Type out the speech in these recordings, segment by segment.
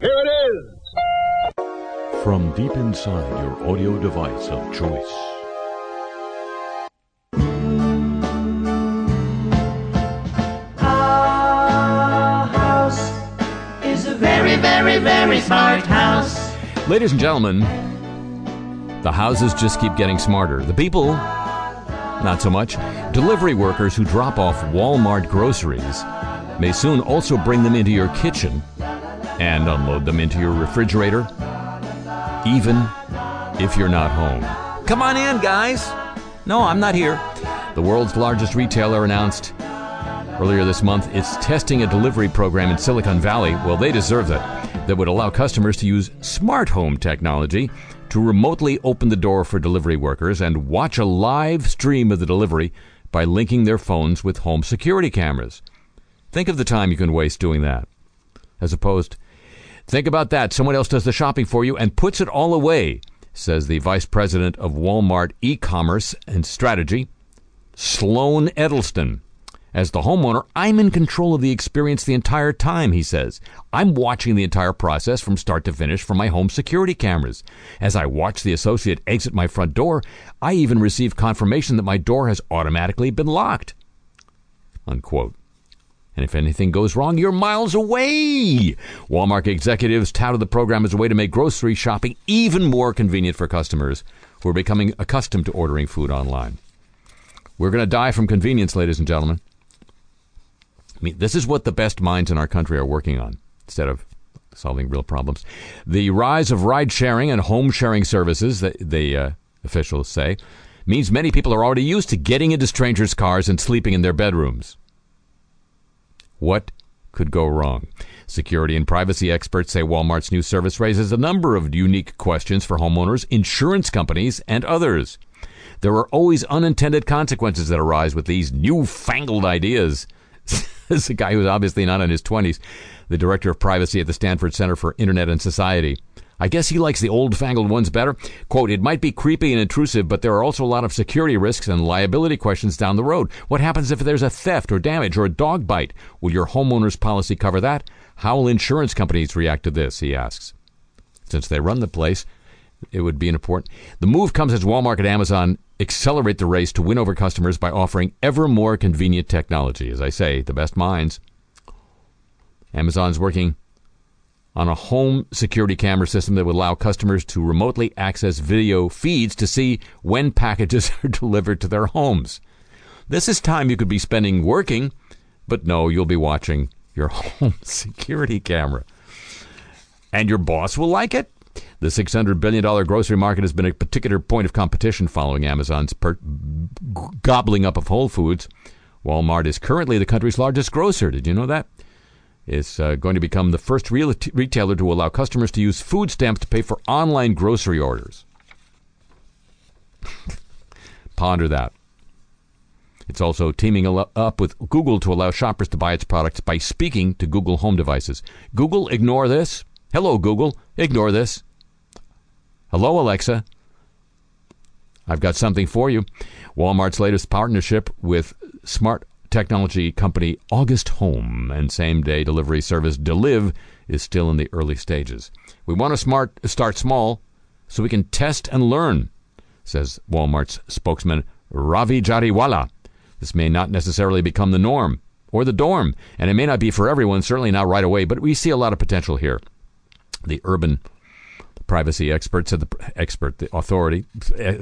Here it is! From deep inside your audio device of choice. Our house is a very, very, very smart house. Ladies and gentlemen, the houses just keep getting smarter. The people, not so much. Delivery workers who drop off Walmart groceries may soon also bring them into your kitchen and unload them into your refrigerator, even if you're not home. Come on in, guys. No, I'm not here. The world's largest retailer announced earlier this month it's testing a delivery program in Silicon Valley. Well, they deserve that. That would allow customers to use smart home technology to remotely open the door for delivery workers and watch a live stream of the delivery by linking their phones with home security cameras. Think of the time you can waste doing that. As opposed, think about that. Someone else does the shopping for you and puts it all away, says the vice president of Walmart e commerce and strategy, Sloan Eddleston. As the homeowner, I'm in control of the experience the entire time, he says. I'm watching the entire process from start to finish from my home security cameras. As I watch the associate exit my front door, I even receive confirmation that my door has automatically been locked. Unquote. And if anything goes wrong, you're miles away. Walmart executives touted the program as a way to make grocery shopping even more convenient for customers who are becoming accustomed to ordering food online. We're going to die from convenience, ladies and gentlemen. I mean, this is what the best minds in our country are working on instead of solving real problems. The rise of ride sharing and home sharing services, the, the uh, officials say, means many people are already used to getting into strangers' cars and sleeping in their bedrooms. What could go wrong? Security and privacy experts say Walmart's new service raises a number of unique questions for homeowners, insurance companies, and others. There are always unintended consequences that arise with these newfangled ideas. this is a guy who's obviously not in his 20s, the director of privacy at the Stanford Center for Internet and Society. I guess he likes the old fangled ones better. Quote, it might be creepy and intrusive, but there are also a lot of security risks and liability questions down the road. What happens if there's a theft or damage or a dog bite? Will your homeowner's policy cover that? How will insurance companies react to this? He asks. Since they run the place, it would be important. The move comes as Walmart and Amazon accelerate the race to win over customers by offering ever more convenient technology. As I say, the best minds. Amazon's working on a home security camera system that would allow customers to remotely access video feeds to see when packages are delivered to their homes. This is time you could be spending working, but no, you'll be watching your home security camera. And your boss will like it. The $600 billion grocery market has been a particular point of competition following Amazon's per- gobbling up of Whole Foods. Walmart is currently the country's largest grocer. Did you know that? Is uh, going to become the first real t- retailer to allow customers to use food stamps to pay for online grocery orders. Ponder that. It's also teaming up with Google to allow shoppers to buy its products by speaking to Google Home devices. Google, ignore this. Hello, Google, ignore this. Hello, Alexa. I've got something for you. Walmart's latest partnership with smart technology company August Home and same day delivery service Deliv is still in the early stages. We want to smart, start small so we can test and learn, says Walmart's spokesman Ravi Jariwala. This may not necessarily become the norm or the dorm, and it may not be for everyone, certainly not right away, but we see a lot of potential here. The urban privacy expert said the expert, the authority, eh,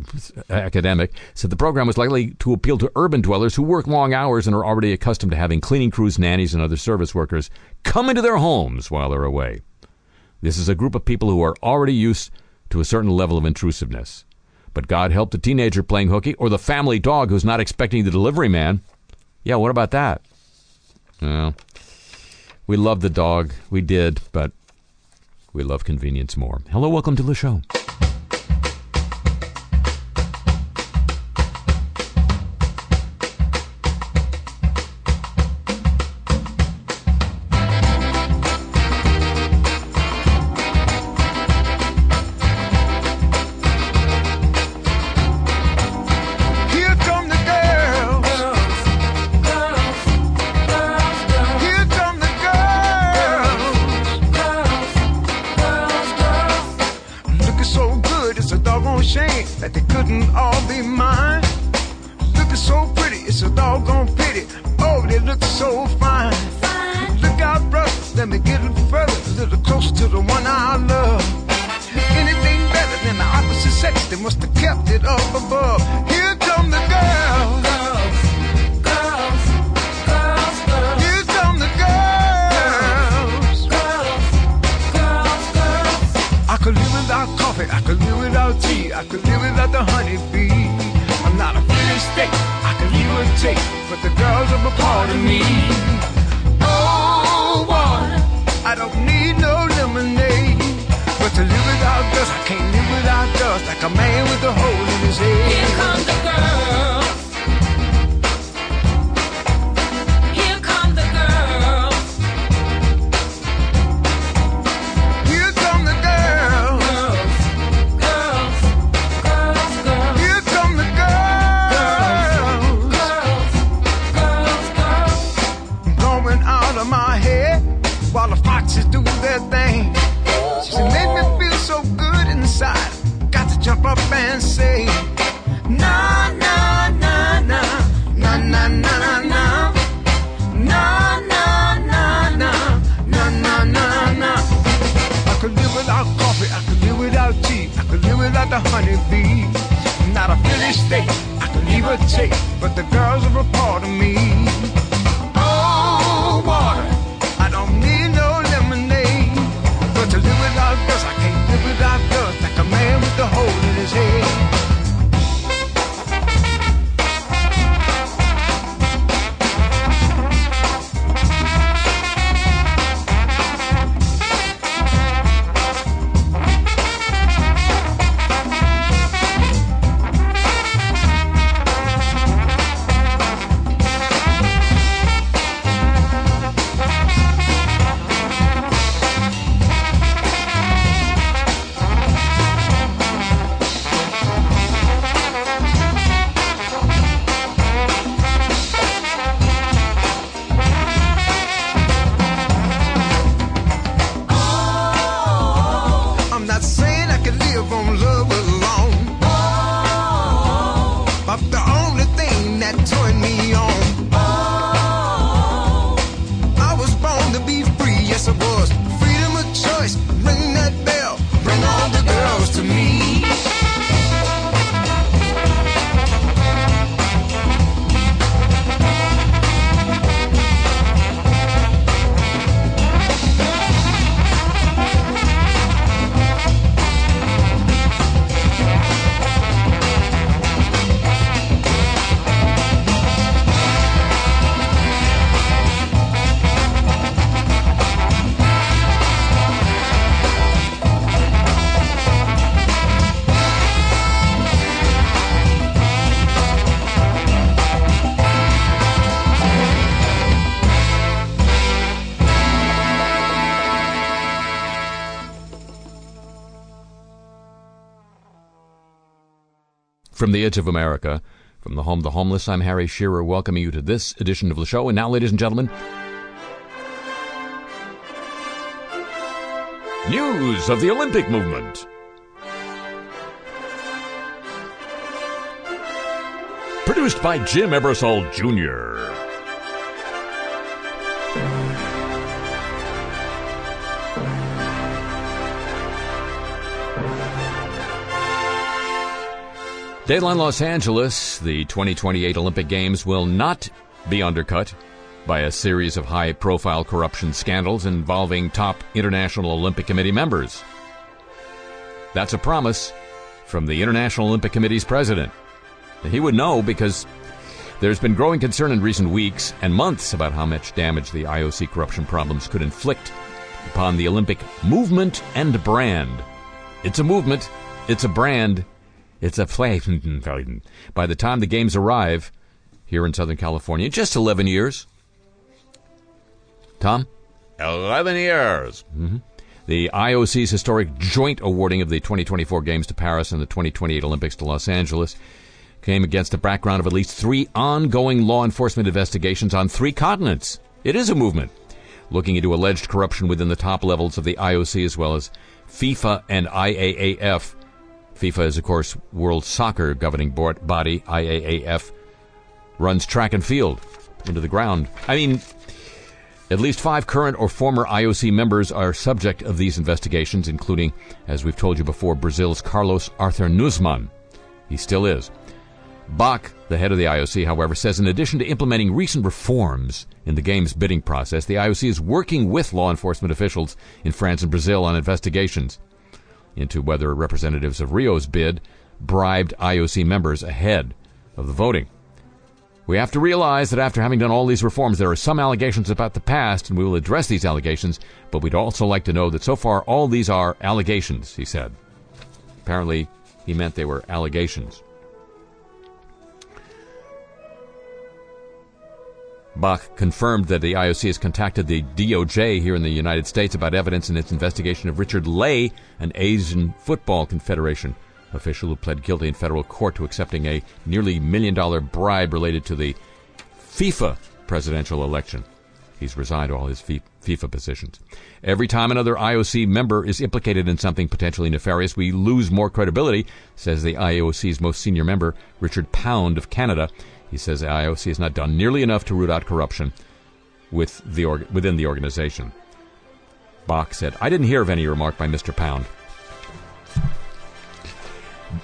eh, academic, said the program was likely to appeal to urban dwellers who work long hours and are already accustomed to having cleaning crews, nannies, and other service workers come into their homes while they're away. This is a group of people who are already used to a certain level of intrusiveness. But God help the teenager playing hooky or the family dog who's not expecting the delivery man. Yeah, what about that? Well, we love the dog. We did, but we love convenience more. Hello, welcome to the show. Without coffee, I could live without tea, I could live without the honeybee. I'm not a finished steak, I could leave or take, but the girls are a part of me. Oh, water, I don't need no lemonade. But to live without dust, I can't live without dust, like a man with a hole in his head. Here come the girls. I could leave a take, but the girls are a part of me. From the edge of America, from the home of the homeless, I'm Harry Shearer, welcoming you to this edition of the show. And now, ladies and gentlemen, news of the Olympic movement. Produced by Jim Ebersol Jr. Dateline Los Angeles, the 2028 Olympic Games will not be undercut by a series of high profile corruption scandals involving top International Olympic Committee members. That's a promise from the International Olympic Committee's president. He would know because there's been growing concern in recent weeks and months about how much damage the IOC corruption problems could inflict upon the Olympic movement and brand. It's a movement, it's a brand, it's a flag. By the time the games arrive here in Southern California, just 11 years. Tom? 11 years. hmm The IOC's historic joint awarding of the 2024 Games to Paris and the 2028 Olympics to Los Angeles came against the background of at least three ongoing law enforcement investigations on three continents. It is a movement looking into alleged corruption within the top levels of the IOC as well as FIFA and IAAF FIFA is, of course, World Soccer governing board, body, IAAF, runs track and field into the ground. I mean, at least five current or former IOC members are subject of these investigations, including, as we've told you before, Brazil's Carlos Arthur Nuzman. He still is. Bach, the head of the IOC, however, says in addition to implementing recent reforms in the game's bidding process, the IOC is working with law enforcement officials in France and Brazil on investigations into whether representatives of Rio's bid bribed IOC members ahead of the voting. We have to realize that after having done all these reforms, there are some allegations about the past, and we will address these allegations, but we'd also like to know that so far all these are allegations, he said. Apparently, he meant they were allegations. Bach confirmed that the IOC has contacted the DOJ here in the United States about evidence in its investigation of Richard Lai, an Asian Football Confederation official who pled guilty in federal court to accepting a nearly million dollar bribe related to the FIFA presidential election. He's resigned all his FIFA positions. Every time another IOC member is implicated in something potentially nefarious, we lose more credibility, says the IOC's most senior member, Richard Pound of Canada. He says the IOC has not done nearly enough to root out corruption with the org- within the organization. Bach said, I didn't hear of any remark by Mr. Pound.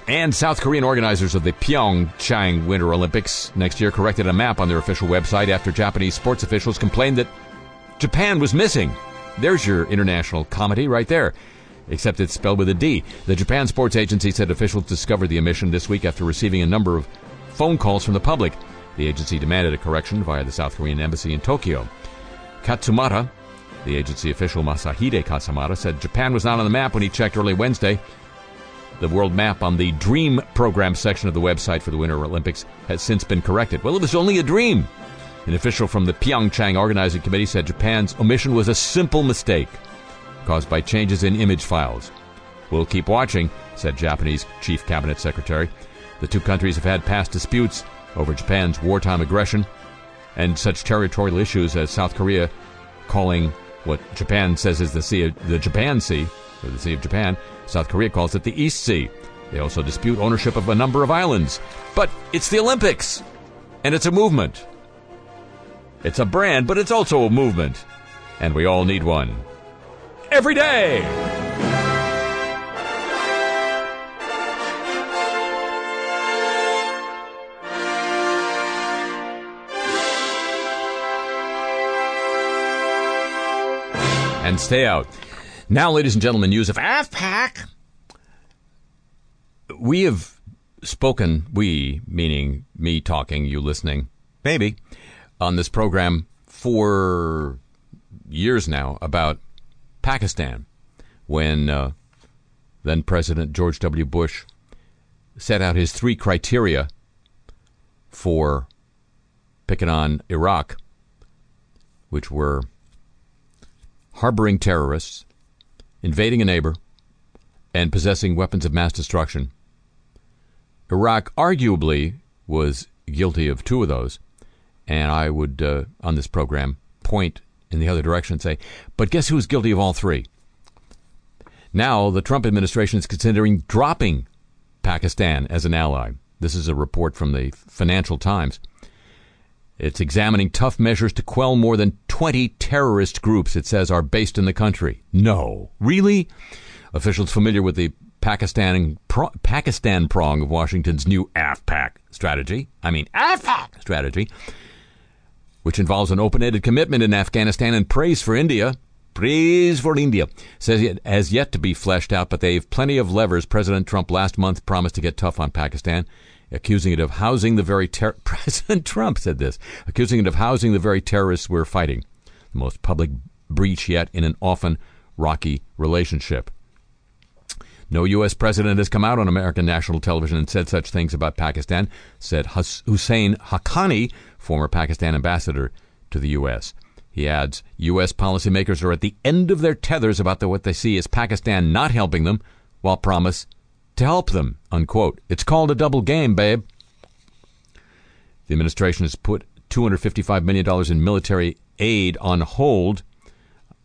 And South Korean organizers of the Pyeongchang Winter Olympics next year corrected a map on their official website after Japanese sports officials complained that Japan was missing. There's your international comedy right there. Except it's spelled with a D. The Japan Sports Agency said officials discovered the omission this week after receiving a number of phone calls from the public. The agency demanded a correction via the South Korean embassy in Tokyo. Katsumata, the agency official Masahide Katsumata, said Japan was not on the map when he checked early Wednesday. The world map on the Dream program section of the website for the Winter Olympics has since been corrected. Well, it was only a dream. An official from the Pyeongchang Organizing Committee said Japan's omission was a simple mistake caused by changes in image files. We'll keep watching, said Japanese Chief Cabinet Secretary. The two countries have had past disputes over Japan's wartime aggression and such territorial issues as South Korea calling what Japan says is the Sea of, the Japan Sea, or the Sea of Japan. South Korea calls it the East Sea. They also dispute ownership of a number of islands. But it's the Olympics, and it's a movement. It's a brand, but it's also a movement. And we all need one. Every day! And stay out. Now, ladies and gentlemen, news of AfPak. We have spoken, we, meaning me talking, you listening, maybe, on this program for years now about Pakistan when uh, then President George W. Bush set out his three criteria for picking on Iraq, which were harboring terrorists, invading a neighbor, and possessing weapons of mass destruction. Iraq arguably was guilty of two of those, and I would, uh, on this program, point in the other direction and say, but guess who's guilty of all three? Now, the Trump administration is considering dropping Pakistan as an ally. This is a report from the Financial Times. It's examining tough measures to quell more than 20 terrorist groups it says are based in the country. No. Really? Officials familiar with the Pakistan, pro, Pakistan prong of Washington's new AfPak strategy, I mean AfPak strategy, which involves an open-ended commitment in Afghanistan and praise for India, praise for India, says it has yet to be fleshed out, but they've plenty of levers. President Trump last month promised to get tough on Pakistan accusing it of housing the very ter- President Trump said this, accusing it of housing the very terrorists we're fighting. The most public breach yet in an often rocky relationship. No U.S. president has come out on American national television and said such things about Pakistan, said Husain Haqqani, former Pakistan ambassador to the U.S. He adds, U.S. policymakers are at the end of their tethers about the, what they see as Pakistan not helping them, while promise to help them, unquote. It's called a double game, babe. The administration has put $255 million in military aid on hold,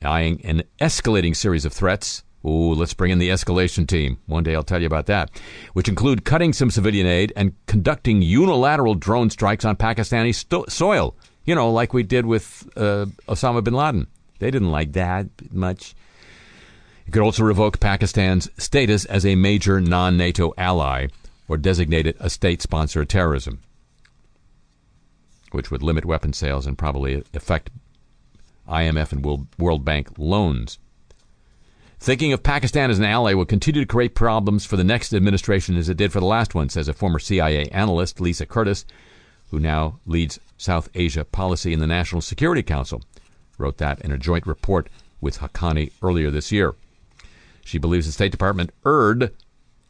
eyeing an escalating series of threats Ooh, let's bring in the escalation team. One day I'll tell you about that. Which include cutting some civilian aid and conducting unilateral drone strikes on Pakistani sto- soil. You know, like we did with uh, Osama bin Laden. They didn't like that much. It could also revoke Pakistan's status as a major non NATO ally or designate it a state sponsor of terrorism, which would limit weapon sales and probably affect IMF and World Bank loans. Thinking of Pakistan as an ally will continue to create problems for the next administration as it did for the last one, says a former CIA analyst, Lisa Curtis, who now leads South Asia policy in the National Security Council. Wrote that in a joint report with Haqqani earlier this year. She believes the State Department erred,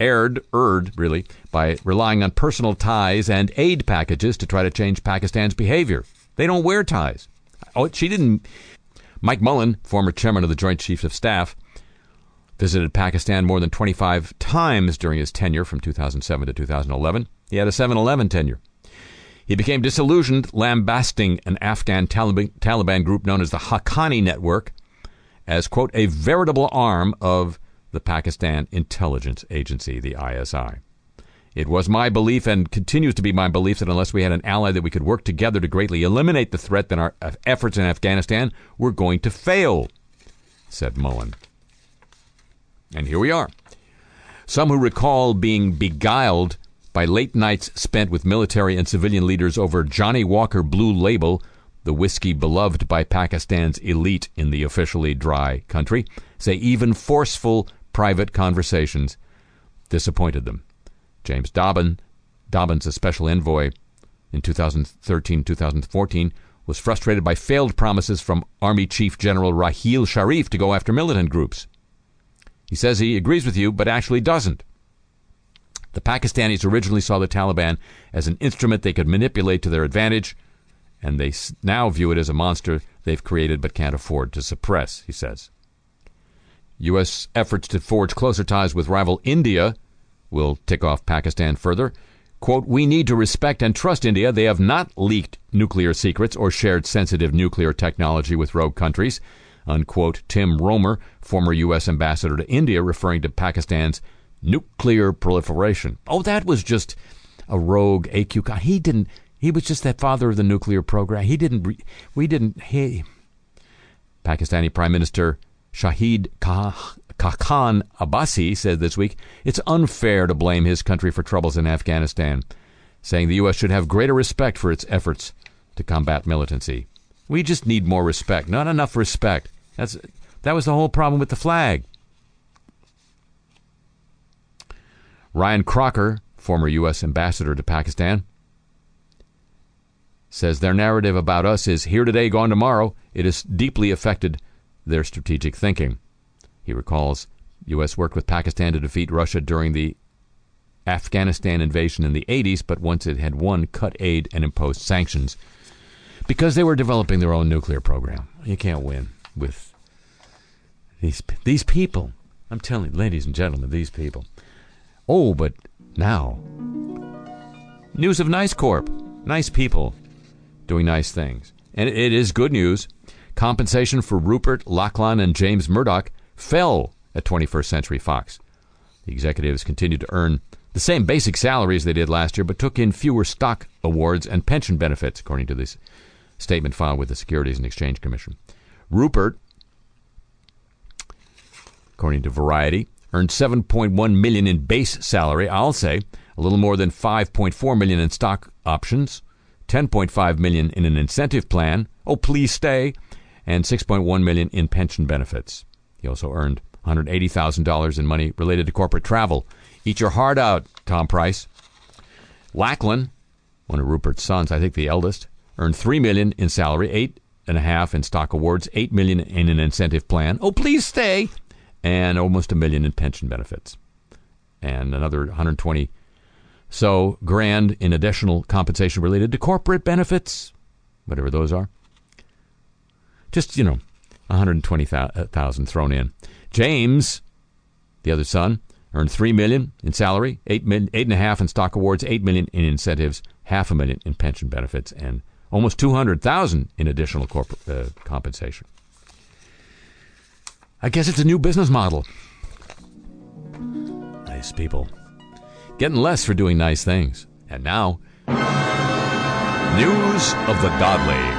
erred, erred, really, by relying on personal ties and aid packages to try to change Pakistan's behavior. They don't wear ties. Oh, she didn't. Mike Mullen, former chairman of the Joint Chiefs of Staff, visited Pakistan more than 25 times during his tenure from 2007 to 2011. He had a 7 11 tenure. He became disillusioned, lambasting an Afghan Taliban group known as the Haqqani Network as, quote, a veritable arm of the Pakistan Intelligence Agency, the ISI. It was my belief and continues to be my belief that unless we had an ally that we could work together to greatly eliminate the threat, then our efforts in Afghanistan were going to fail, said Mullen. And here we are. Some who recall being beguiled by late nights spent with military and civilian leaders over Johnnie Walker Blue Label, the whiskey beloved by Pakistan's elite in the officially dry country, say even forceful private conversations disappointed them. James Dobbin, Dobbins, a special envoy in 2013 2014, was frustrated by failed promises from Army Chief General Raheel Sharif to go after militant groups. He says he agrees with you, but actually doesn't. The Pakistanis originally saw the Taliban as an instrument they could manipulate to their advantage, and they now view it as a monster they've created but can't afford to suppress, he says. U.S. efforts to forge closer ties with rival India will tick off Pakistan further. Quote, we need to respect and trust India. They have not leaked nuclear secrets or shared sensitive nuclear technology with rogue countries unquote. Tim Roemer, former U.S. ambassador to India, referring to Pakistan's nuclear proliferation. Oh, that was just a rogue AQ. He didn't. He was just that father of the nuclear program. He didn't. We didn't. He. Pakistani Prime Minister Shahid Khaqan Abbasi said this week it's unfair to blame his country for troubles in Afghanistan, saying the U.S. should have greater respect for its efforts to combat militancy. We just need more respect, not enough respect. That's that was the whole problem with the flag. Ryan Crocker, former U.S. ambassador to Pakistan, says their narrative about us is here today, gone tomorrow. It has deeply affected their strategic thinking. He recalls U.S. worked with Pakistan to defeat Russia during the Afghanistan invasion in the 80s, but once it had won, cut aid and imposed sanctions because they were developing their own nuclear program. You can't win with these these people. I'm telling you, ladies and gentlemen, these people. Oh, but now news of Nice Corp, nice people doing nice things, and it is good news. Compensation for Rupert Lachlan and James Murdoch fell at 21st Century Fox. The executives continued to earn the same basic salaries they did last year, but took in fewer stock awards and pension benefits, according to this statement filed with the Securities and Exchange Commission. Rupert according to Variety, earned 7.1 million in base salary. I'll say a little more than 5.4 million in stock options, 10.5 million in an incentive plan. Oh, please stay, and 6.1 million in pension benefits. He also earned $180,000 in money related to corporate travel. Eat your heart out, Tom Price. Lachlan, one of Rupert's sons, I think the eldest, earned three million in salary, eight and a half in stock awards, eight million in an incentive plan. Oh, please stay, and almost a million in pension benefits, and another 120 so grand in additional compensation related to corporate benefits, whatever those are. Just you know, 120,000 thrown in. James, the other son, earned three million in salary, eight million, eight and a half in stock awards, eight million in incentives, half a million in pension benefits, and almost 200,000 in additional corporate uh, compensation. I guess it's a new business model Nice people. Getting less for doing nice things. And now, news of the godly.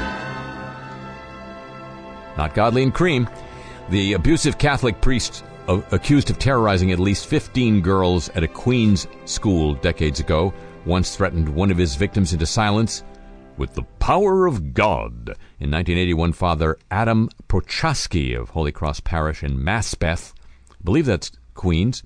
Not godly and cream. The abusive Catholic priest accused of terrorizing at least 15 girls at a Queens school decades ago once threatened one of his victims into silence with the power of God. In 1981, Father Adam Prochaska of Holy Cross Parish in Maspeth, I believe that's Queens,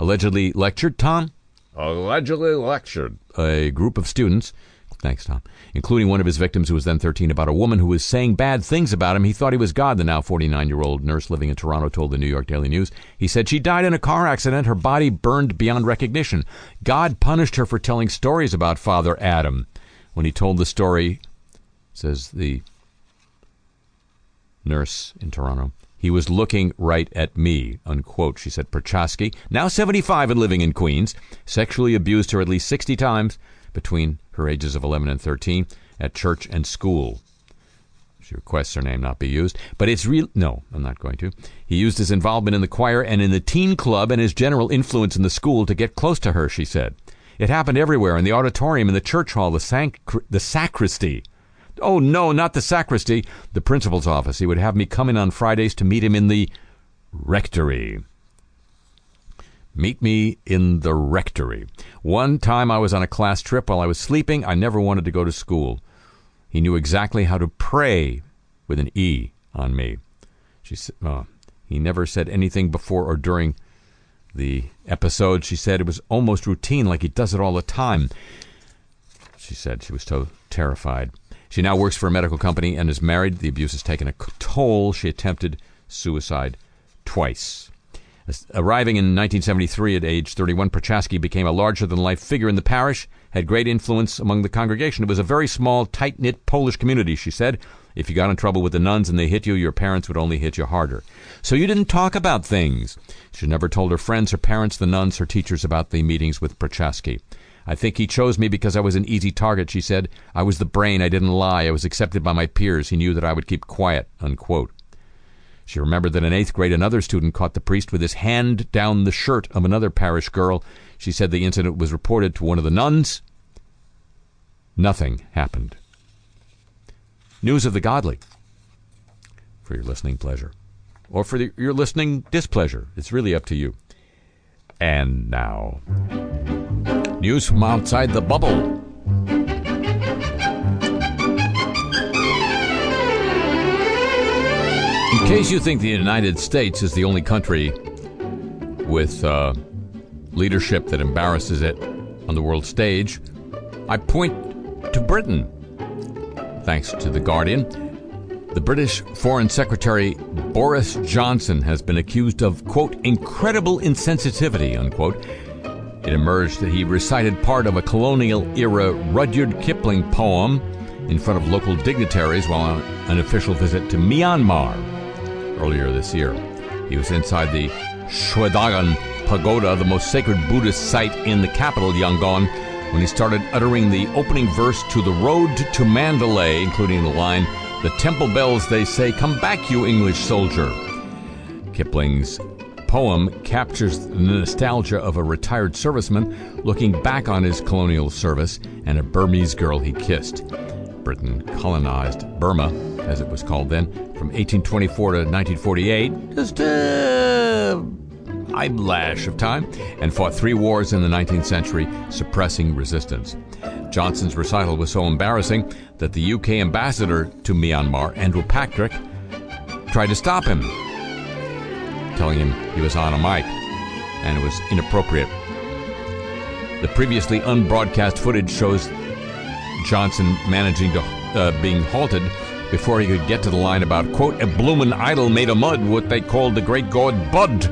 allegedly lectured Tom. Allegedly lectured. A group of students, thanks Tom, including one of his victims who was then 13, about a woman who was saying bad things about him. He thought he was God, the now 49 year old nurse living in Toronto told the New York Daily News. He said she died in a car accident, her body burned beyond recognition. God punished her for telling stories about Father Adam. When he told the story, says the nurse in Toronto, he was looking right at me, unquote, she said. Prochaska, now 75 and living in Queens, sexually abused her at least 60 times between her ages of 11 and 13 at church and school. She requests her name not be used, but it's real. No, I'm not going to. He used his involvement in the choir and in the teen club and his general influence in the school to get close to her, she said. It happened everywhere in the auditorium, in the church hall, the, sanc- the sacristy. Oh, no, not the sacristy, the principal's office. He would have me come in on Fridays to meet him in the rectory. Meet me in the rectory. One time I was on a class trip while I was sleeping. I never wanted to go to school. He knew exactly how to pray with an E on me. She said, oh, uh, he never said anything before or during the episode. She said it was almost routine, like he does it all the time. She said she was so terrified. She now works for a medical company and is married. The abuse has taken a toll. She attempted suicide twice. Arriving in 1973 at age 31, Prochaska became a larger than life figure in the parish, had great influence among the congregation. It was a very small, tight knit Polish community, she said. If you got in trouble with the nuns and they hit you, your parents would only hit you harder. So you didn't talk about things. She never told her friends, her parents, the nuns, her teachers about the meetings with Prochaska. I think he chose me because I was an easy target, she said. I was the brain. I didn't lie. I was accepted by my peers. He knew that I would keep quiet. Unquote. She remembered that in eighth grade, another student caught the priest with his hand down the shirt of another parish girl. She said the incident was reported to one of the nuns. Nothing happened. News of the godly for your listening pleasure or for the, your listening displeasure. It's really up to you. And now, news from outside the bubble. In case you think the United States is the only country with uh, leadership that embarrasses it on the world stage, I point to Britain. Thanks to The Guardian, the British Foreign Secretary Boris Johnson has been accused of, quote, incredible insensitivity, unquote. It emerged that he recited part of a colonial era Rudyard Kipling poem in front of local dignitaries while on an official visit to Myanmar earlier this year. He was inside the Shwedagon Pagoda, the most sacred Buddhist site in the capital, Yangon, when he started uttering the opening verse to The Road to Mandalay, including the line, The temple bells, they say, come back, you English soldier. Kipling's poem captures the nostalgia of a retired serviceman looking back on his colonial service and a Burmese girl he kissed. Britain colonized Burma, as it was called then, from 1824 to 1948, just a eyelash of time, and fought three wars in the 19th century, suppressing resistance. Johnson's recital was so embarrassing that the UK ambassador to Myanmar, Andrew Patrick, tried to stop him, telling him he was on a mic and it was inappropriate. The previously unbroadcast footage shows Johnson managing to uh, being halted before he could get to the line about quote a bloomin' idol made of mud, what they called the great god Bud,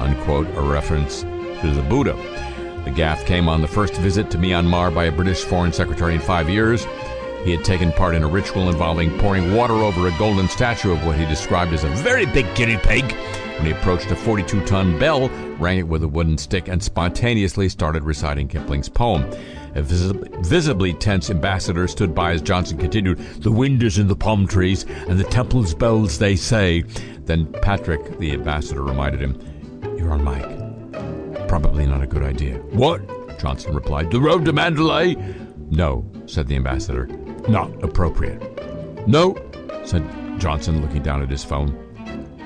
unquote, a reference to the Buddha. The gaffe came on the first visit to Myanmar by a British foreign secretary in five years. He had taken part in a ritual involving pouring water over a golden statue of what he described as a very big guinea pig. When he approached a 42 ton bell, rang it with a wooden stick, and spontaneously started reciting Kipling's poem. A visib- visibly tense ambassador stood by as Johnson continued, The wind is in the palm trees, and the temple's bells they say. Then Patrick, the ambassador, reminded him, You're on mic. probably not a good idea. What? Johnson replied. The road to Mandalay? No, said the ambassador. Not appropriate. No, said Johnson, looking down at his phone.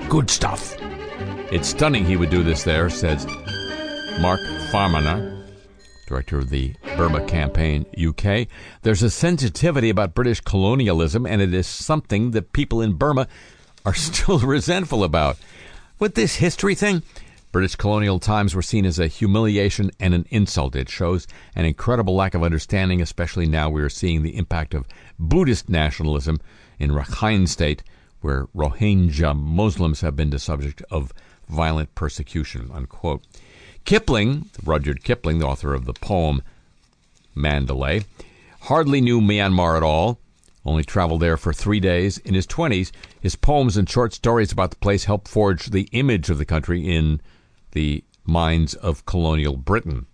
Good stuff. It's stunning he would do this there, says Mark Farmaner, director of the Burma Campaign UK. There's a sensitivity about British colonialism, and it is something that people in Burma are still resentful about. With this history thing, British colonial times were seen as a humiliation and an insult. It shows an incredible lack of understanding, especially now we are seeing the impact of Buddhist nationalism in Rakhine State, where Rohingya Muslims have been the subject of violent persecution. Unquote. Kipling, Rudyard Kipling, the author of the poem Mandalay, hardly knew Myanmar at all, only traveled there for three days. In his 20s, his poems and short stories about the place helped forge the image of the country in the minds of colonial Britain.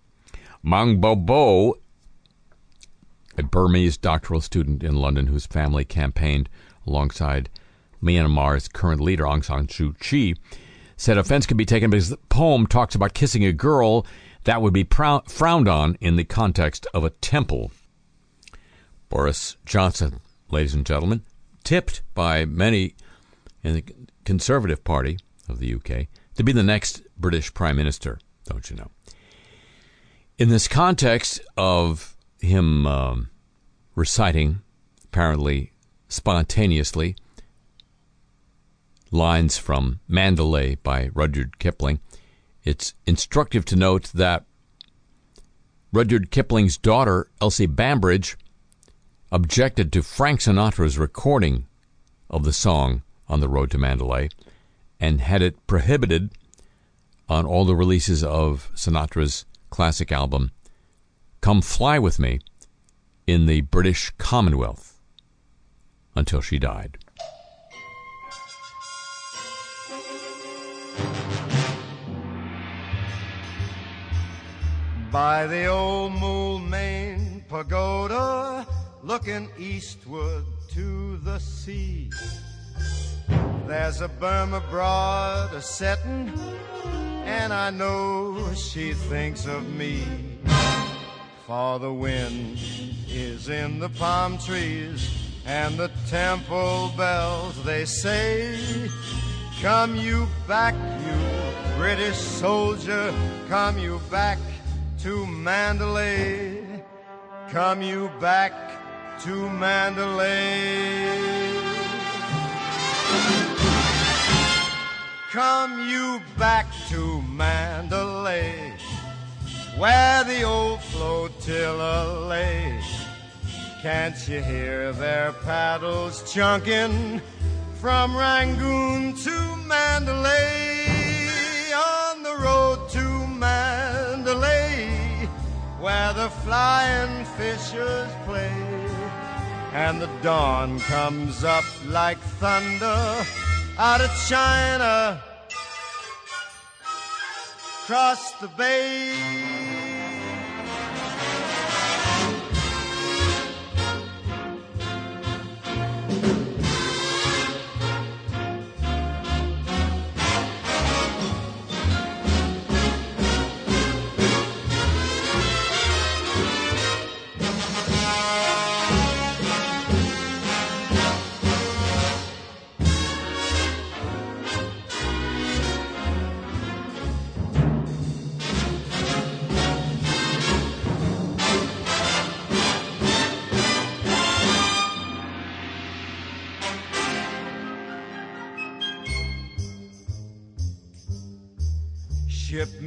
Mang Bo Bo, a Burmese doctoral student in London whose family campaigned alongside Myanmar's current leader Aung San Suu Kyi, said offense can be taken because the poem talks about kissing a girl that would be frowned on in the context of a temple. Boris Johnson, ladies and gentlemen, tipped by many in the Conservative Party of the UK to be the next British Prime Minister, don't you know? In this context of him um, reciting, apparently spontaneously, lines from Mandalay by Rudyard Kipling, it's instructive to note that Rudyard Kipling's daughter, Elsie Bambridge, objected to Frank Sinatra's recording of the song on the road to Mandalay and had it prohibited on all the releases of Sinatra's classic album, Come Fly With Me, in the British Commonwealth until she died. By the old Moulmein Pagoda, looking eastward to the sea. There's a Burma broad a setting, and I know she thinks of me. For the wind is in the palm trees, and the temple bells they say, Come you back, you British soldier, come you back to Mandalay. Come you back to Mandalay. Come you back to Mandalay, where the old flotilla lay. Can't you hear their paddles chunking from Rangoon to Mandalay? On the road to where the flying fishers play, and the dawn comes up like thunder out of China, cross the bay.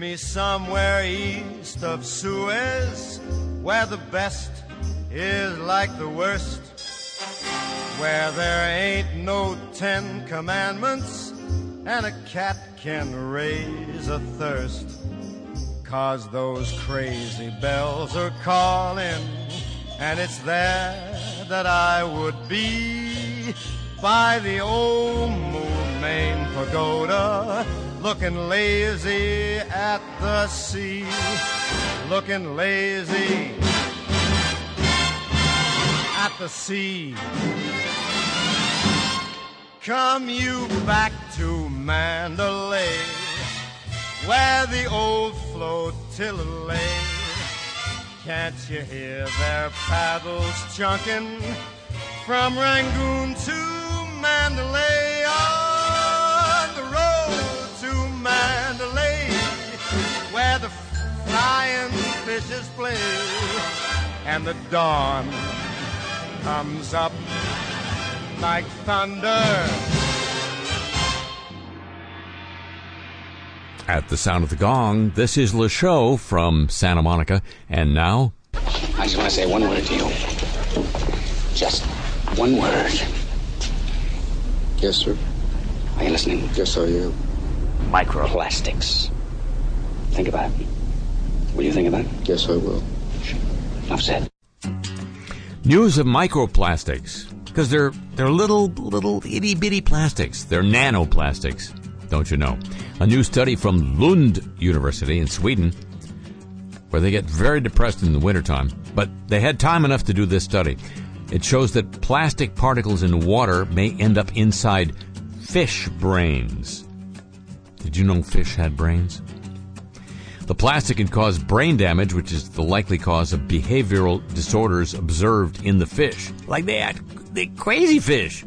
Me somewhere east of Suez, where the best is like the worst, where there ain't no Ten Commandments, and a cat can raise a thirst. Cause those crazy bells are calling, and it's there that I would be by the old Moulmein pagoda looking lazy at the sea, looking lazy at the sea. Come you back to Mandalay, where the old float till late. Can't you hear their paddles chunking from Rangoon to Mandalay flying fishes play and the dawn comes up like thunder. At the sound of the gong, this is Le Show from Santa Monica, and now I just want to say one word to you. Just one word. Yes, sir. Are you listening? Yes, I am. Microplastics. Think about it. Will you think about it? Yes, I will. Enough said. news of microplastics because they're they're little little itty bitty plastics. They're nanoplastics, don't you know? A new study from Lund University in Sweden, where they get very depressed in the wintertime, but they had time enough to do this study. It shows that plastic particles in water may end up inside fish brains. Did you know fish had brains? The plastic can cause brain damage, which is the likely cause of behavioral disorders observed in the fish. Like they act, they crazy fish.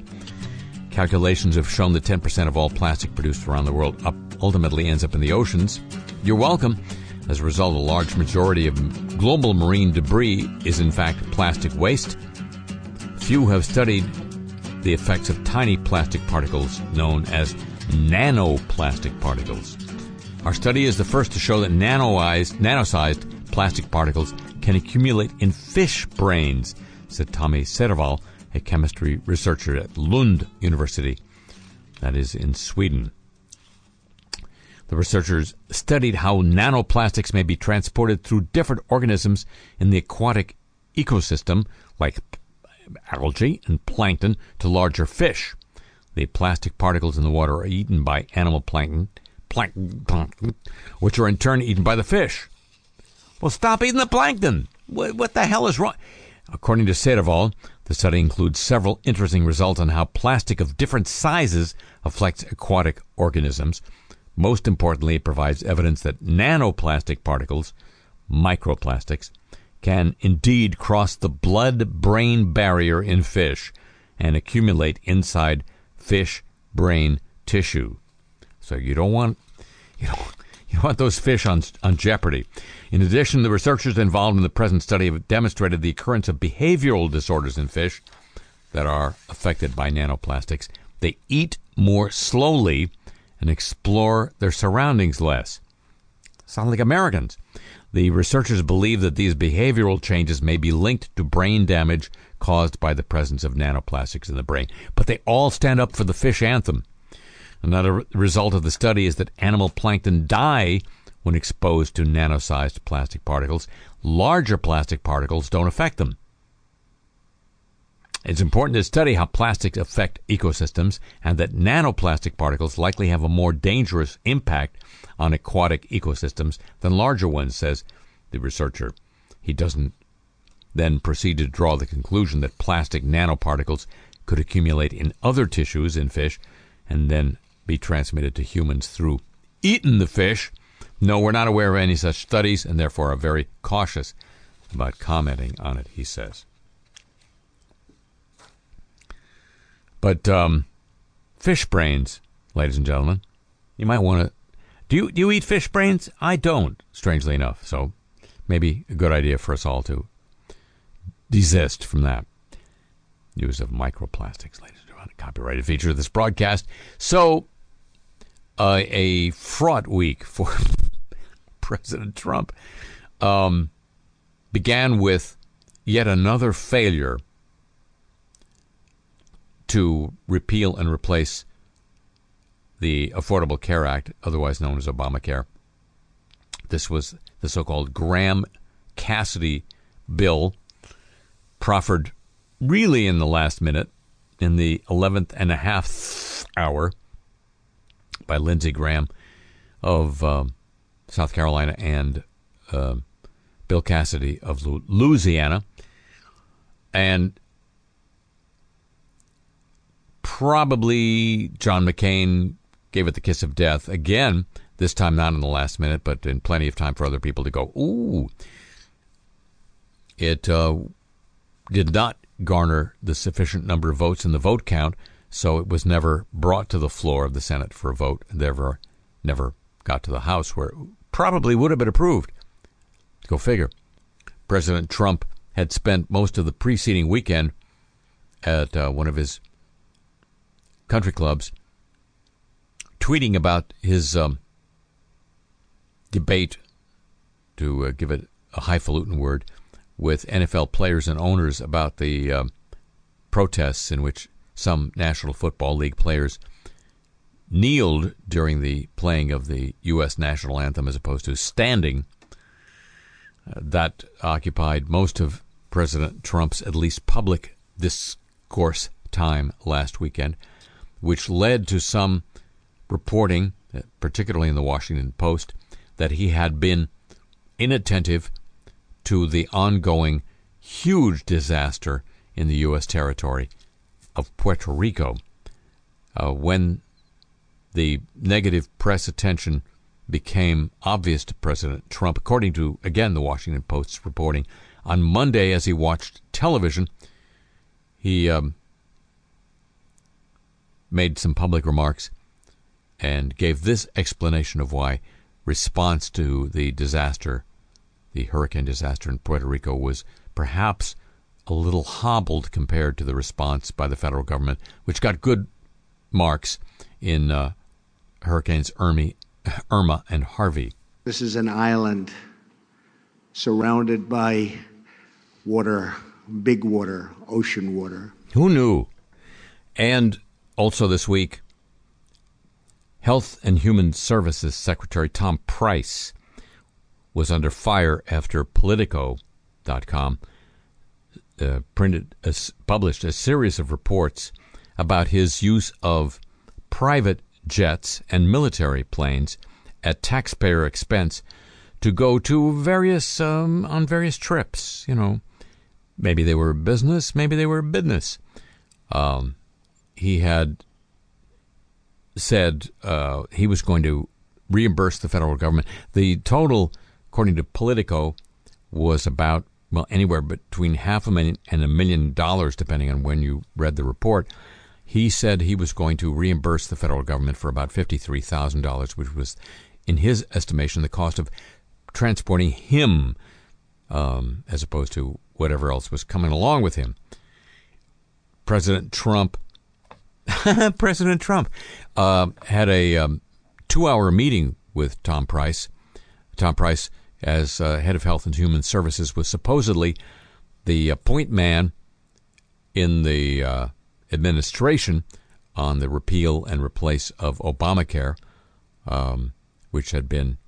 Calculations have shown that 10% of all plastic produced around the world up, ultimately ends up in the oceans. You're welcome. As a result, a large majority of global marine debris is in fact plastic waste. Few have studied the effects of tiny plastic particles known as nanoplastic particles. Our study is the first to show that nano-sized plastic particles can accumulate in fish brains, said Tommy Cedervall, a chemistry researcher at Lund University, that is in Sweden. The researchers studied how nanoplastics may be transported through different organisms in the aquatic ecosystem, like algae and plankton, to larger fish. The plastic particles in the water are eaten by animal plankton, plankton, which are in turn eaten by the fish. Well, stop eating the plankton. What, what the hell is wrong? According to Cedervall, the study includes several interesting results on how plastic of different sizes affects aquatic organisms. Most importantly, it provides evidence that nanoplastic particles, microplastics, can indeed cross the blood brain barrier in fish and accumulate inside fish brain tissue. So you don't want you don't you don't want those fish on on jeopardy. In addition, the researchers involved in the present study have demonstrated the occurrence of behavioral disorders in fish that are affected by nanoplastics. They eat more slowly and explore their surroundings less. Sound like Americans. The researchers believe that these behavioral changes may be linked to brain damage caused by the presence of nanoplastics in the brain, but they all stand up for the fish anthem. Another result of the study is that animal plankton die when exposed to nano-sized plastic particles. Larger plastic particles don't affect them. It's important to study how plastics affect ecosystems and that nanoplastic particles likely have a more dangerous impact on aquatic ecosystems than larger ones, says the researcher. He doesn't then proceed to draw the conclusion that plastic nanoparticles could accumulate in other tissues in fish and then be transmitted to humans through eating the fish. No, we're not aware of any such studies and therefore are very cautious about commenting on it, he says. But um, fish brains, ladies and gentlemen, you might want to. Do you do you eat fish brains? I don't, strangely enough. So maybe a good idea for us all to desist from that. Use of microplastics, ladies and gentlemen. A copyrighted feature of this broadcast. So uh, a fraught week for President Trump um, began with yet another failure to repeal and replace the Affordable Care Act, otherwise known as Obamacare. This was the so called Graham Cassidy bill, proffered really in the last minute, in the 11th and a half hour, by Lindsey Graham of um, South Carolina and uh, Bill Cassidy of Louisiana. And probably John McCain gave it the kiss of death. Again, This time, not in the last minute, but in plenty of time for other people to go, ooh. It uh, did not garner the sufficient number of votes in the vote count, so it was never brought to the floor of the Senate for a vote. Never, never got to the House, where it probably would have been approved. Go figure. President Trump had spent most of the preceding weekend at uh, one of his country clubs tweeting about his um, debate, to uh, give it a highfalutin word, with NFL players and owners about the um, protests in which some National Football League players kneeled during the playing of the U.S. national anthem as opposed to standing. Uh, that occupied most of President Trump's at least public discourse time last weekend, which led to some reporting, uh, particularly in the Washington Post, that he had been inattentive to the ongoing huge disaster in the U.S. territory of Puerto Rico. Uh, when the negative press attention became obvious to President Trump, according to, again, the Washington Post's reporting, on Monday as he watched television, he um, made some public remarks and gave this explanation of why response to the disaster the hurricane disaster in Puerto Rico was perhaps a little hobbled compared to the response by the federal government, which got good marks in uh, Hurricanes Irma, Irma and Harvey. This is an island surrounded by water, big water, ocean water. Who knew? And also this week, Health and Human Services Secretary Tom Price was under fire after Politico.com uh, printed a, published a series of reports about his use of private jets and military planes at taxpayer expense to go to various um, on various trips. You know, maybe they were business, maybe they were business. Um, he had said uh, he was going to reimburse the federal government. The total according to Politico, was about well anywhere between half a million and a million dollars, depending on when you read the report. He said he was going to reimburse the federal government for about fifty-three thousand dollars, which was, in his estimation, the cost of transporting him, um, as opposed to whatever else was coming along with him. President Trump, President Trump, uh, had a um, two-hour meeting with Tom Price. Tom Price as uh, head of Health and Human Services, was supposedly the point man in the uh, administration on the repeal and replace of Obamacare, um, which had been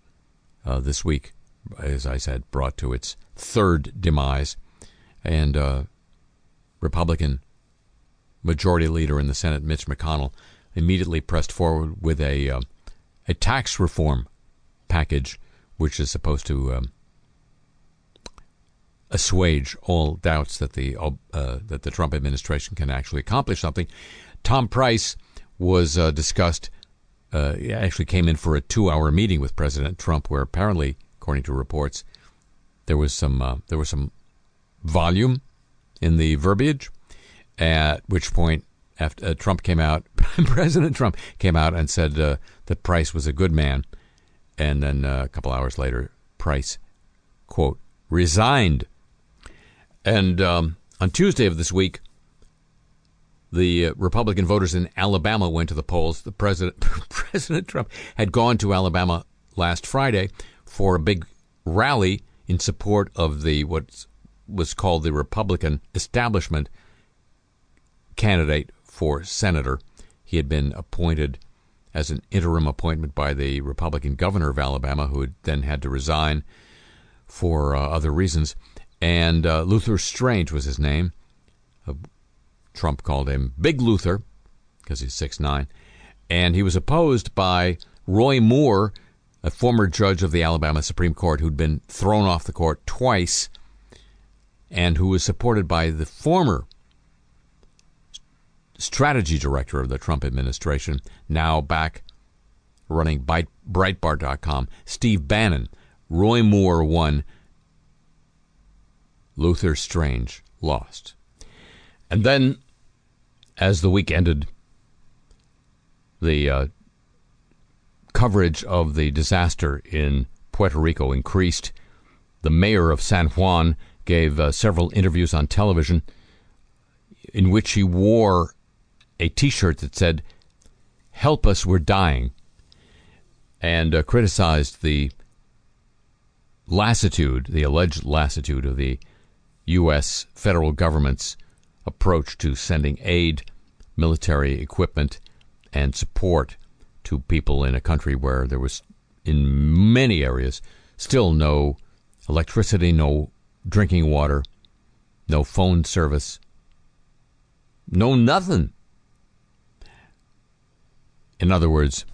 uh, this week, as I said, brought to its third demise. And uh, Republican Majority Leader in the Senate, Mitch McConnell, immediately pressed forward with a uh, a tax reform package which is supposed to um, assuage all doubts that the uh, that the Trump administration can actually accomplish something. Tom Price was uh, discussed. Uh, actually, came in for a two-hour meeting with President Trump, where apparently, according to reports, there was some uh, there was some volume in the verbiage. At which point, after uh, Trump came out, President Trump came out and said uh, that Price was a good man and then uh, a couple hours later, Price, quote, resigned. And um, on Tuesday of this week, the uh, Republican voters in Alabama went to the polls. The president, President Trump, had gone to Alabama last Friday for a big rally in support of the what was called the Republican establishment candidate for senator. He had been appointed as an interim appointment by the Republican governor of Alabama, who had then had to resign for uh, other reasons. And uh, Luther Strange was his name. Uh, Trump called him Big Luther because he's six nine, and he was opposed by Roy Moore, a former judge of the Alabama Supreme Court who'd been thrown off the court twice, and who was supported by the former strategy director of the Trump administration, now back running Breitbart.com. Steve Bannon, Roy Moore won. Luther Strange lost. And then, as the week ended, the uh, coverage of the disaster in Puerto Rico increased. The mayor of San Juan gave uh, several interviews on television in which he wore a t shirt that said, Help us, we're dying, and uh, criticized the lassitude, the alleged lassitude of the U.S. federal government's approach to sending aid, military equipment, and support to people in a country where there was, in many areas, still no electricity, no drinking water, no phone service, no nothing. In other words,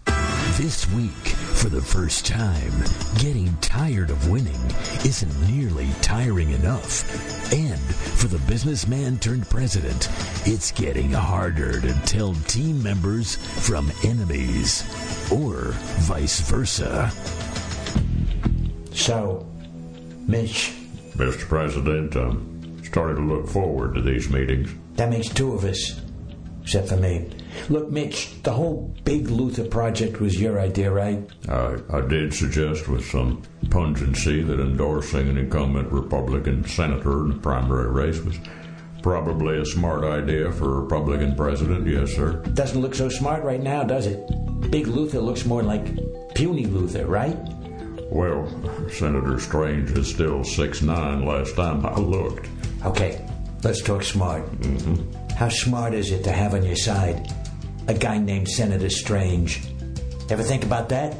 This week, for the first time, getting tired of winning isn't nearly tiring enough. And for the businessman turned president, it's getting harder to tell team members from enemies, or vice versa. So, Mitch, Mr. President, um, I'm starting to look forward to these meetings. that makes two of us, except for me. Look, Mitch, the whole Big Luther project was your idea, right? I, I did suggest with some pungency that endorsing an incumbent Republican senator in the primary race was probably a smart idea for a Republican president. Yes, sir. Doesn't look so smart right now, does it? Big Luther looks more like puny Luther, right? Well, Senator Strange is still six nine. last time I looked. Okay, let's talk smart. Mm-hmm. How smart is it to have on your side a guy named Senator Strange? Ever think about that?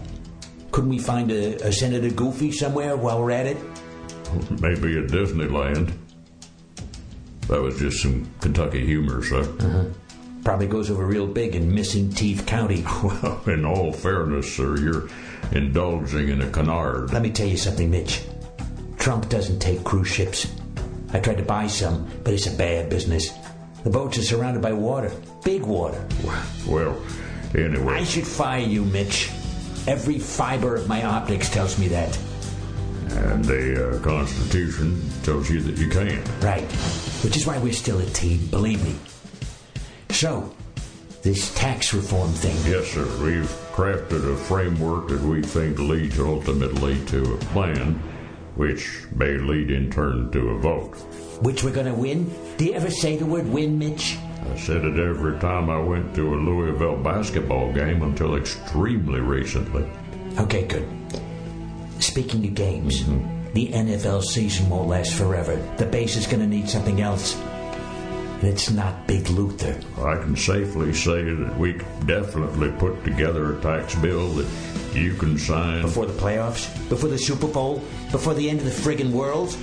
Couldn't we find a, a Senator Goofy somewhere while we're at it? Maybe at Disneyland. That was just some Kentucky humor, sir. Uh-huh. Probably goes over real big in Missing Teeth County. Well, in all fairness, sir, you're indulging in a canard. Let me tell you something, Mitch. Trump doesn't take cruise ships. I tried to buy some, but it's a bad business. The boats are surrounded by water, big water. Well, anyway. I should fire you, Mitch. Every fiber of my optics tells me that. And the uh, Constitution tells you that you can. Right. Which is why we're still a team, believe me. So, this tax reform thing. Yes, sir. We've crafted a framework that we think leads ultimately to a plan, which may lead in turn to a vote. Which we're gonna win? Do you ever say the word win, Mitch? I said it every time I went to a Louisville basketball game until extremely recently. Okay, good. Speaking of games, mm-hmm. the NFL season won't last forever. The base is gonna need something else. It's not Big Luther. I can safely say that we could definitely put together a tax bill that you can sign Before the playoffs? Before the Super Bowl? Before the end of the friggin' world?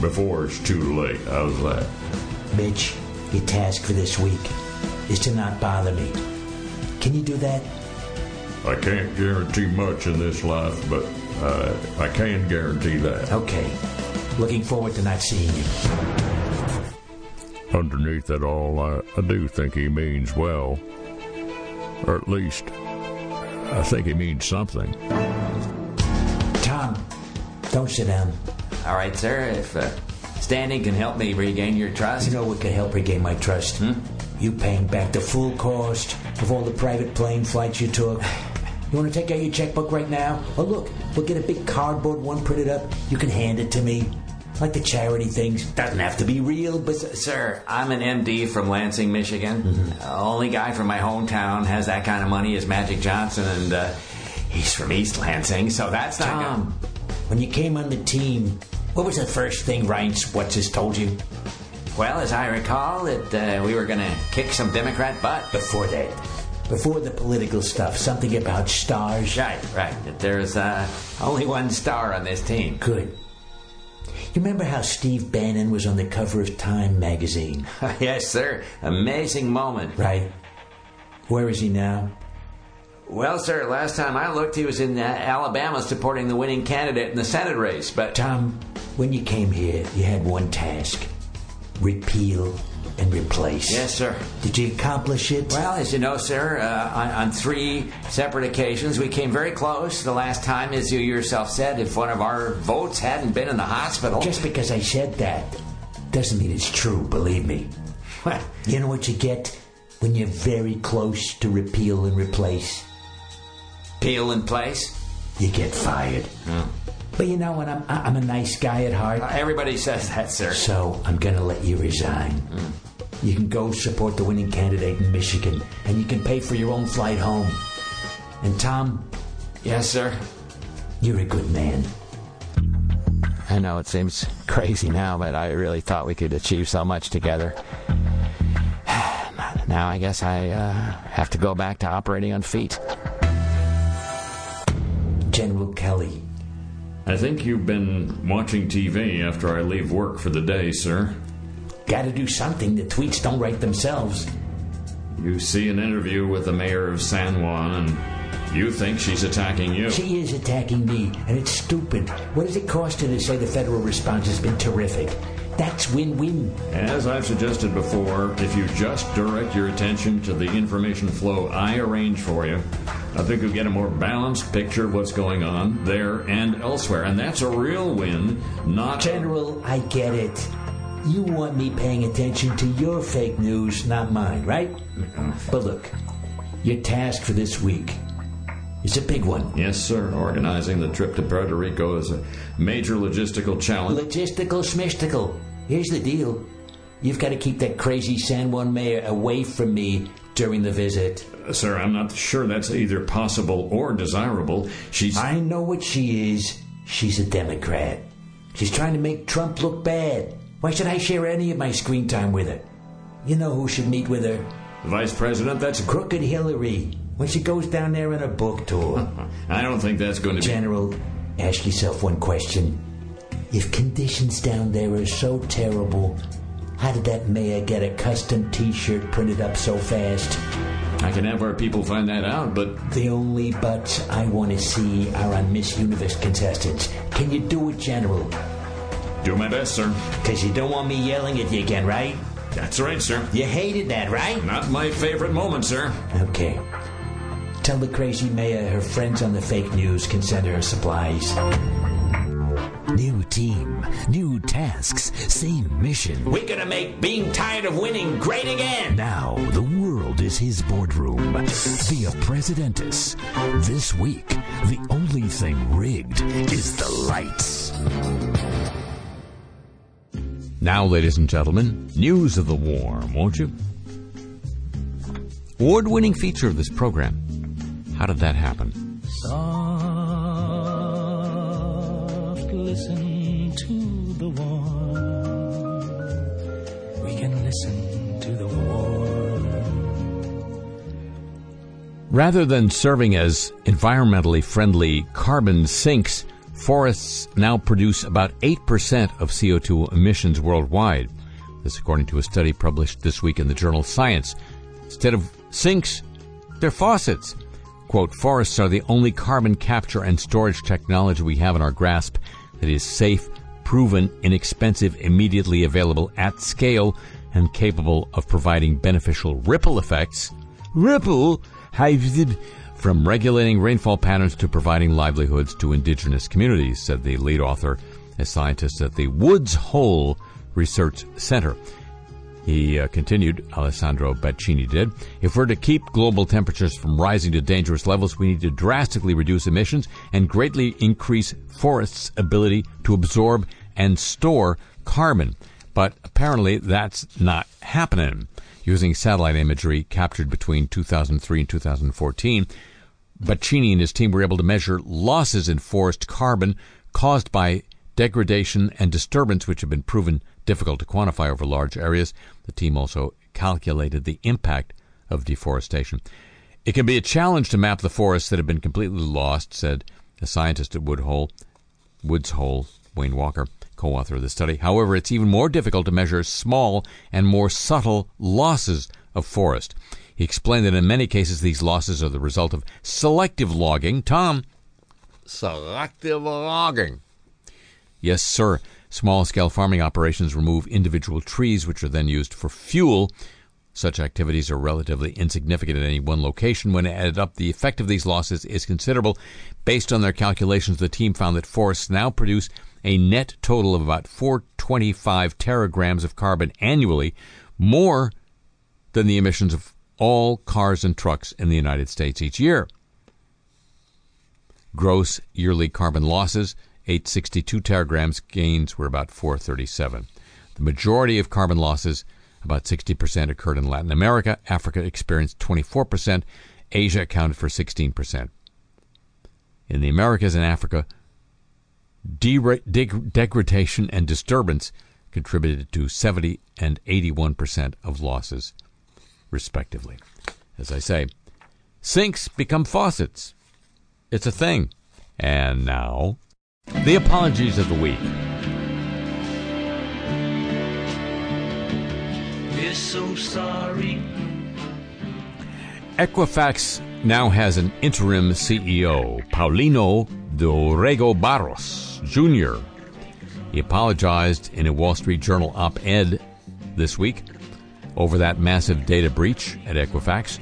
before it's too late. How's that? Mitch, your task for this week is to not bother me. Can you do that? I can't guarantee much in this life, but uh, I can guarantee that. Okay. Looking forward to not seeing you. Underneath it all, I, I do think he means well. Or at least, I think he means something. Tom, don't sit down. All right, sir. If uh, standing can help me regain your trust. You know what could help regain my trust? You paying back the full cost of all the private plane flights you took. You want to take out your checkbook right now? Oh, look, we'll get a big cardboard one printed up. You can hand it to me. Like the charity things. Doesn't have to be real, but. Sir, I'm an MD from Lansing, Michigan. Uh, only guy from my hometown has that kind of money is Magic Johnson, and uh, he's from East Lansing, so that's not Tom, when you came on the team, what was the first thing Ryan Swartzes told you? Well, as I recall, that uh, we were going to kick some Democrat butt. Before that, before the political stuff, something about stars. Right, right. That there's uh, only one star on this team. Good. You remember how Steve Bannon was on the cover of Time magazine? yes, sir. Amazing moment. Right. Where is he now? Well, sir, last time I looked, he was in uh, Alabama supporting the winning candidate in the Senate race, but. Tom, when you came here, you had one task repeal and replace. Yes, sir. Did you accomplish it? Well, as you know, sir, uh, on, on three separate occasions, we came very close. The last time, as you yourself said, if one of our votes hadn't been in the hospital. Just because I said that doesn't mean it's true, believe me. What? you know what you get when you're very close to repeal and replace? Peel and place? You get fired. But you know what? I'm, I'm a nice guy at heart. Uh, everybody says that, sir. So I'm going to let you resign. You can go support the winning candidate in Michigan, and you can pay for your own flight home. And Tom, Yes, sir. you're a good man. I know it seems crazy now, but I really thought we could achieve so much together. Now I guess I uh, have to go back to operating on feet. General Kelly. I think you've been watching TV after I leave work for the day, sir. Gotta do something. The tweets don't write themselves. You see an interview with the mayor of San Juan, and you think she's attacking you. She is attacking me, and it's stupid. What does it cost her to say the federal response has been terrific? That's win win. As I've suggested before, if you just direct your attention to the information flow I arrange for you, I think you'll get a more balanced picture of what's going on there and elsewhere. And that's a real win, not. General, I get it. You want me paying attention to your fake news, not mine, right? But look, your task for this week is a big one. Yes, sir. Organizing the trip to Puerto Rico is a major logistical challenge. Logistical schmistical. Here's the deal. You've got to keep that crazy San Juan mayor away from me during the visit. Uh, sir, I'm not sure that's either possible or desirable. She's. I know what she is. She's a Democrat. She's trying to make Trump look bad. Why should I share any of my screen time with her? You know who should meet with her? Vice President, that's. Crooked Hillary. When she goes down there on a book tour. I don't think that's going to be. General, ask yourself one question. If conditions down there are so terrible, how did that mayor get a custom t shirt printed up so fast? I can have our people find that out, but. The only buts I want to see are on Miss Universe contestants. Can you do it, General? Do my best, sir. Because you don't want me yelling at you again, right? That's right, sir. You hated that, right? Not my favorite moment, sir. Okay. Tell the crazy mayor her friends on the fake news can send her supplies. New team, new tasks, same mission. We're gonna make being tired of winning great again. Now the world is his boardroom. Via Presidentis. This week, the only thing rigged is the lights. Now, ladies and gentlemen, news of the war, won't you? Award winning feature of this program. How did that happen? Soft, listen to the war. We can listen to the war. Rather than serving as environmentally friendly carbon sinks, forests now produce about 8% of CO2 emissions worldwide. This, according to a study published this week in the journal Science. Instead of sinks, they're faucets. Quote, forests are the only carbon capture and storage technology we have in our grasp that is safe, proven, inexpensive, immediately available at scale, and capable of providing beneficial ripple effects. Ripple? From regulating rainfall patterns to providing livelihoods to indigenous communities, said the lead author, a scientist at the Woods Hole Research Center. He uh, continued, Alessandro Baccini did, if we're to keep global temperatures from rising to dangerous levels, we need to drastically reduce emissions and greatly increase forests' ability to absorb and store carbon. But apparently that's not happening. Using satellite imagery captured between 2003 and 2014, Baccini and his team were able to measure losses in forest carbon caused by degradation and disturbance, which have been proven difficult to quantify over large areas. The team also calculated the impact of deforestation. It can be a challenge to map the forests that have been completely lost, said a scientist at Woodhole, Woods Hole, Wayne Walker, co author of the study. However, it's even more difficult to measure small and more subtle losses of forest. He explained that in many cases these losses are the result of selective logging. Tom, selective logging. Yes, sir. Small scale farming operations remove individual trees, which are then used for fuel. Such activities are relatively insignificant at any one location. When added up, the effect of these losses is considerable. Based on their calculations, the team found that forests now produce a net total of about 425 teragrams of carbon annually, more than the emissions of all cars and trucks in the United States each year. Gross yearly carbon losses 862 teragrams, gains were about 437. The majority of carbon losses, about 60%, occurred in Latin America. Africa experienced 24%. Asia accounted for 16%. In the Americas and Africa, de- deg- degradation and disturbance contributed to 70 and 81% of losses, respectively. As I say, sinks become faucets. It's a thing. And now, the apologies of the week. So sorry. Equifax now has an interim CEO, Paulino do Rego Barros Jr. He apologized in a Wall Street Journal op ed this week over that massive data breach at Equifax.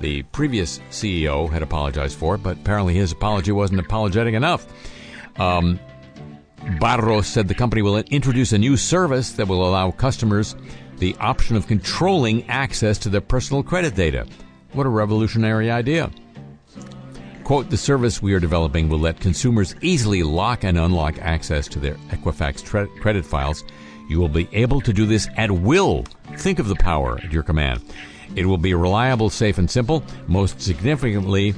The previous CEO had apologized for it, but apparently his apology wasn't apologetic enough. Um, Barros said the company will introduce a new service that will allow customers the option of controlling access to their personal credit data. What a revolutionary idea. Quote, the service we are developing will let consumers easily lock and unlock access to their Equifax tre- credit files. You will be able to do this at will. Think of the power at your command. It will be reliable, safe, and simple. Most significantly,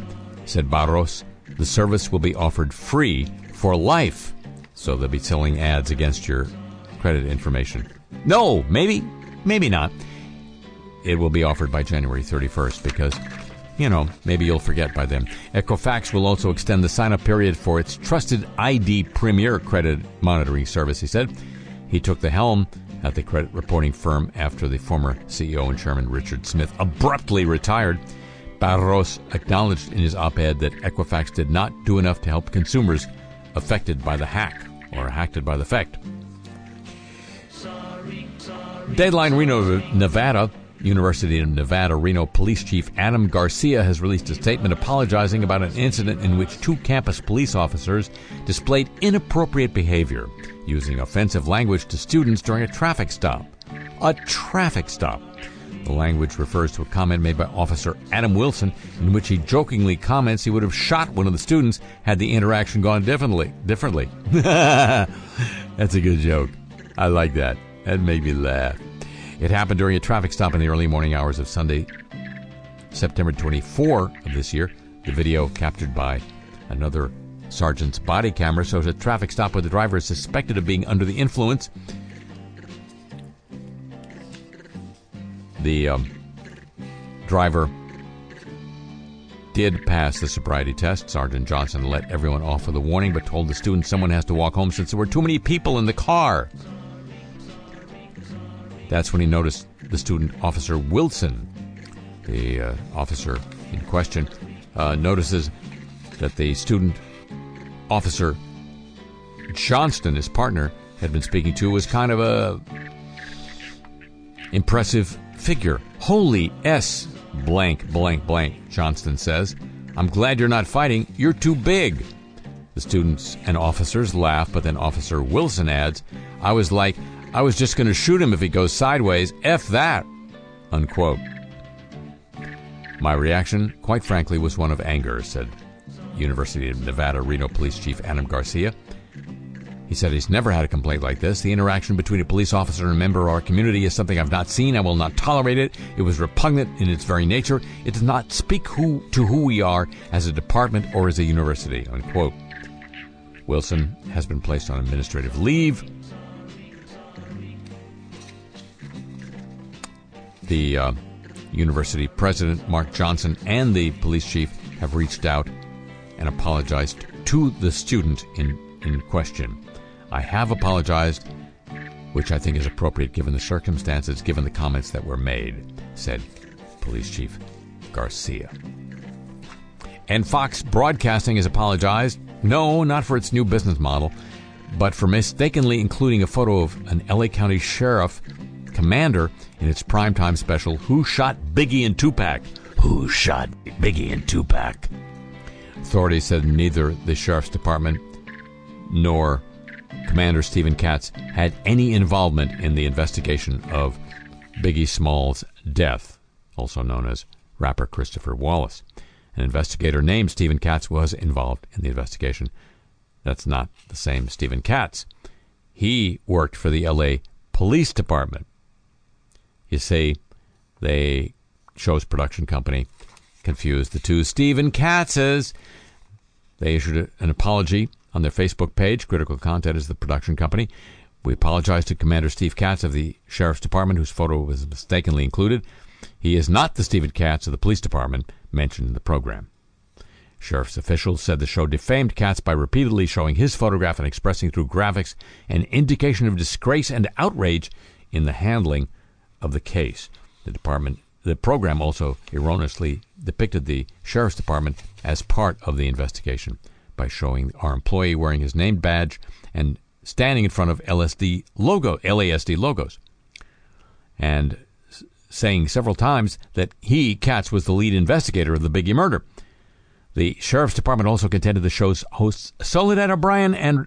said Barros, the service will be offered free for life. So they'll be selling ads against your credit information. No, maybe, maybe not. It will be offered by January 31st because, you know, maybe you'll forget by then. Equifax will also extend the sign up period for its trusted ID Premier credit monitoring service, he said. He took the helm at the credit reporting firm after the former CEO and chairman Richard Smith abruptly retired. Barros acknowledged in his op ed that Equifax did not do enough to help consumers affected by the hack or hacked by the fact. Deadline Reno, Nevada. University of Nevada Reno Police Chief Adam Garcia has released a statement apologizing about an incident in which two campus police officers displayed inappropriate behavior, using offensive language to students during a traffic stop. A traffic stop. The language refers to a comment made by Officer Adam Wilson in which he jokingly comments he would have shot one of the students had the interaction gone differently. Differently. That's a good joke. I like that. That made me laugh. It happened during a traffic stop in the early morning hours of Sunday, September 24 of this year. The video captured by another sergeant's body camera shows a traffic stop where the driver is suspected of being under the influence. The um, driver did pass the sobriety test. Sergeant Johnson let everyone off with a warning, but told the student someone has to walk home since there were too many people in the car. That's when he noticed the student officer Wilson, the uh, officer in question, uh, notices that the student officer Johnston, his partner, had been speaking to, was kind of a impressive figure. Holy S blank blank blank, Johnston says. I'm glad you're not fighting. You're too big. The students and officers laugh, but then Officer Wilson adds, I was like, I was just going to shoot him if he goes sideways. F that. Unquote. My reaction, quite frankly, was one of anger, said University of Nevada Reno Police Chief Adam Garcia. He said he's never had a complaint like this. The interaction between a police officer and a member of our community is something I've not seen. I will not tolerate it. It was repugnant in its very nature. It does not speak who, to who we are as a department or as a university. Unquote. Wilson has been placed on administrative leave. The uh, university president, Mark Johnson, and the police chief have reached out and apologized to the student in, in question. I have apologized, which I think is appropriate given the circumstances, given the comments that were made, said Police Chief Garcia. And Fox Broadcasting has apologized. No, not for its new business model, but for mistakenly including a photo of an LA County Sheriff commander in its primetime special, Who Shot Biggie and Tupac? Who Shot Biggie and Tupac? Authorities said neither the Sheriff's Department nor Commander Stephen Katz had any involvement in the investigation of Biggie Smalls' death, also known as rapper Christopher Wallace. An investigator named Stephen Katz was involved in the investigation. That's not the same Stephen Katz. He worked for the LA Police Department. You see, they show's production company confused the two Stephen Katzes. They issued an apology on their Facebook page. Critical Content is the production company. We apologize to Commander Steve Katz of the Sheriff's Department, whose photo was mistakenly included. He is not the Stephen Katz of the Police Department mentioned in the program. Sheriff's officials said the show defamed Katz by repeatedly showing his photograph and expressing through graphics an indication of disgrace and outrage in the handling of the case. The department the program also erroneously depicted the sheriff's department as part of the investigation by showing our employee wearing his name badge and standing in front of LSD logo, LASD logos, and saying several times that he, Katz, was the lead investigator of the Biggie murder. The sheriff's department also contended the show's hosts Soledad O'Brien and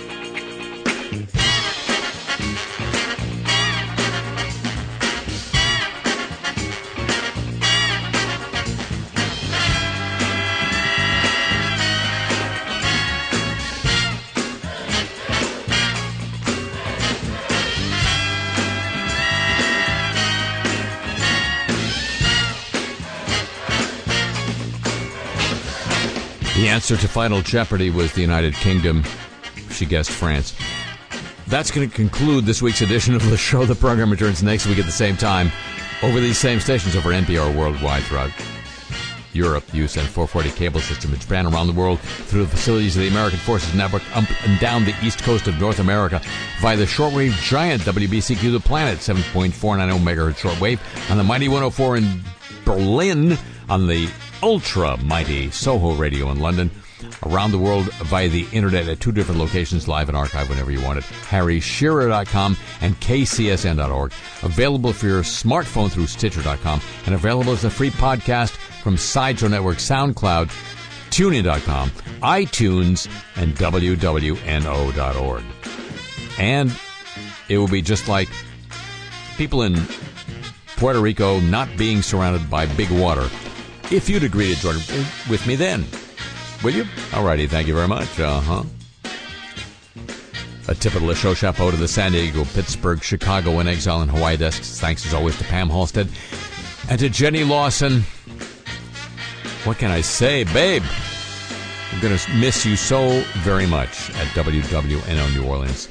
The answer to Final Jeopardy was the United Kingdom. She guessed France. That's going to conclude this week's edition of the show. The program returns next week at the same time over these same stations over NPR worldwide throughout Europe, USEN 440 cable system in Japan, around the world through the facilities of the American Forces Network, up and down the east coast of North America via the shortwave giant WBCQ The Planet, 7.490 megahertz shortwave, on the mighty 104 in Berlin, on the ultra mighty Soho Radio in London, around the world via the internet at two different locations, live and archive whenever you want it. HarryShearer.com and KCSN.org. Available for your smartphone through Stitcher.com and available as a free podcast from Sideshow Network, SoundCloud, TuneIn.com, iTunes, and WWNO.org. And it will be just like people in Puerto Rico not being surrounded by big water. If you'd agree to join with me then, will you? Alrighty, thank you very much. Uh huh. A tip of the show chapeau to the San Diego, Pittsburgh, Chicago, and Exile and Hawaii desks. Thanks as always to Pam Halstead and to Jenny Lawson. What can I say, babe? I'm going to miss you so very much at WWNO New Orleans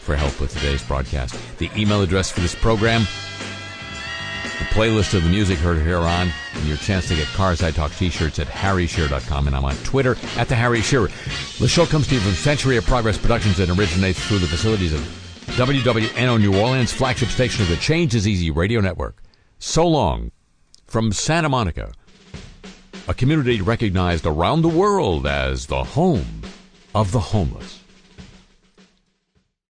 for help with today's broadcast. The email address for this program, playlist of the music heard here on, and your chance to get Cars I Talk t-shirts at harryshearer.com, and I'm on Twitter at the Harry Shearer. The show comes to you from Century of Progress Productions and originates through the facilities of WWNO New Orleans, flagship station of the Change is Easy radio network. So long from Santa Monica, a community recognized around the world as the home of the homeless.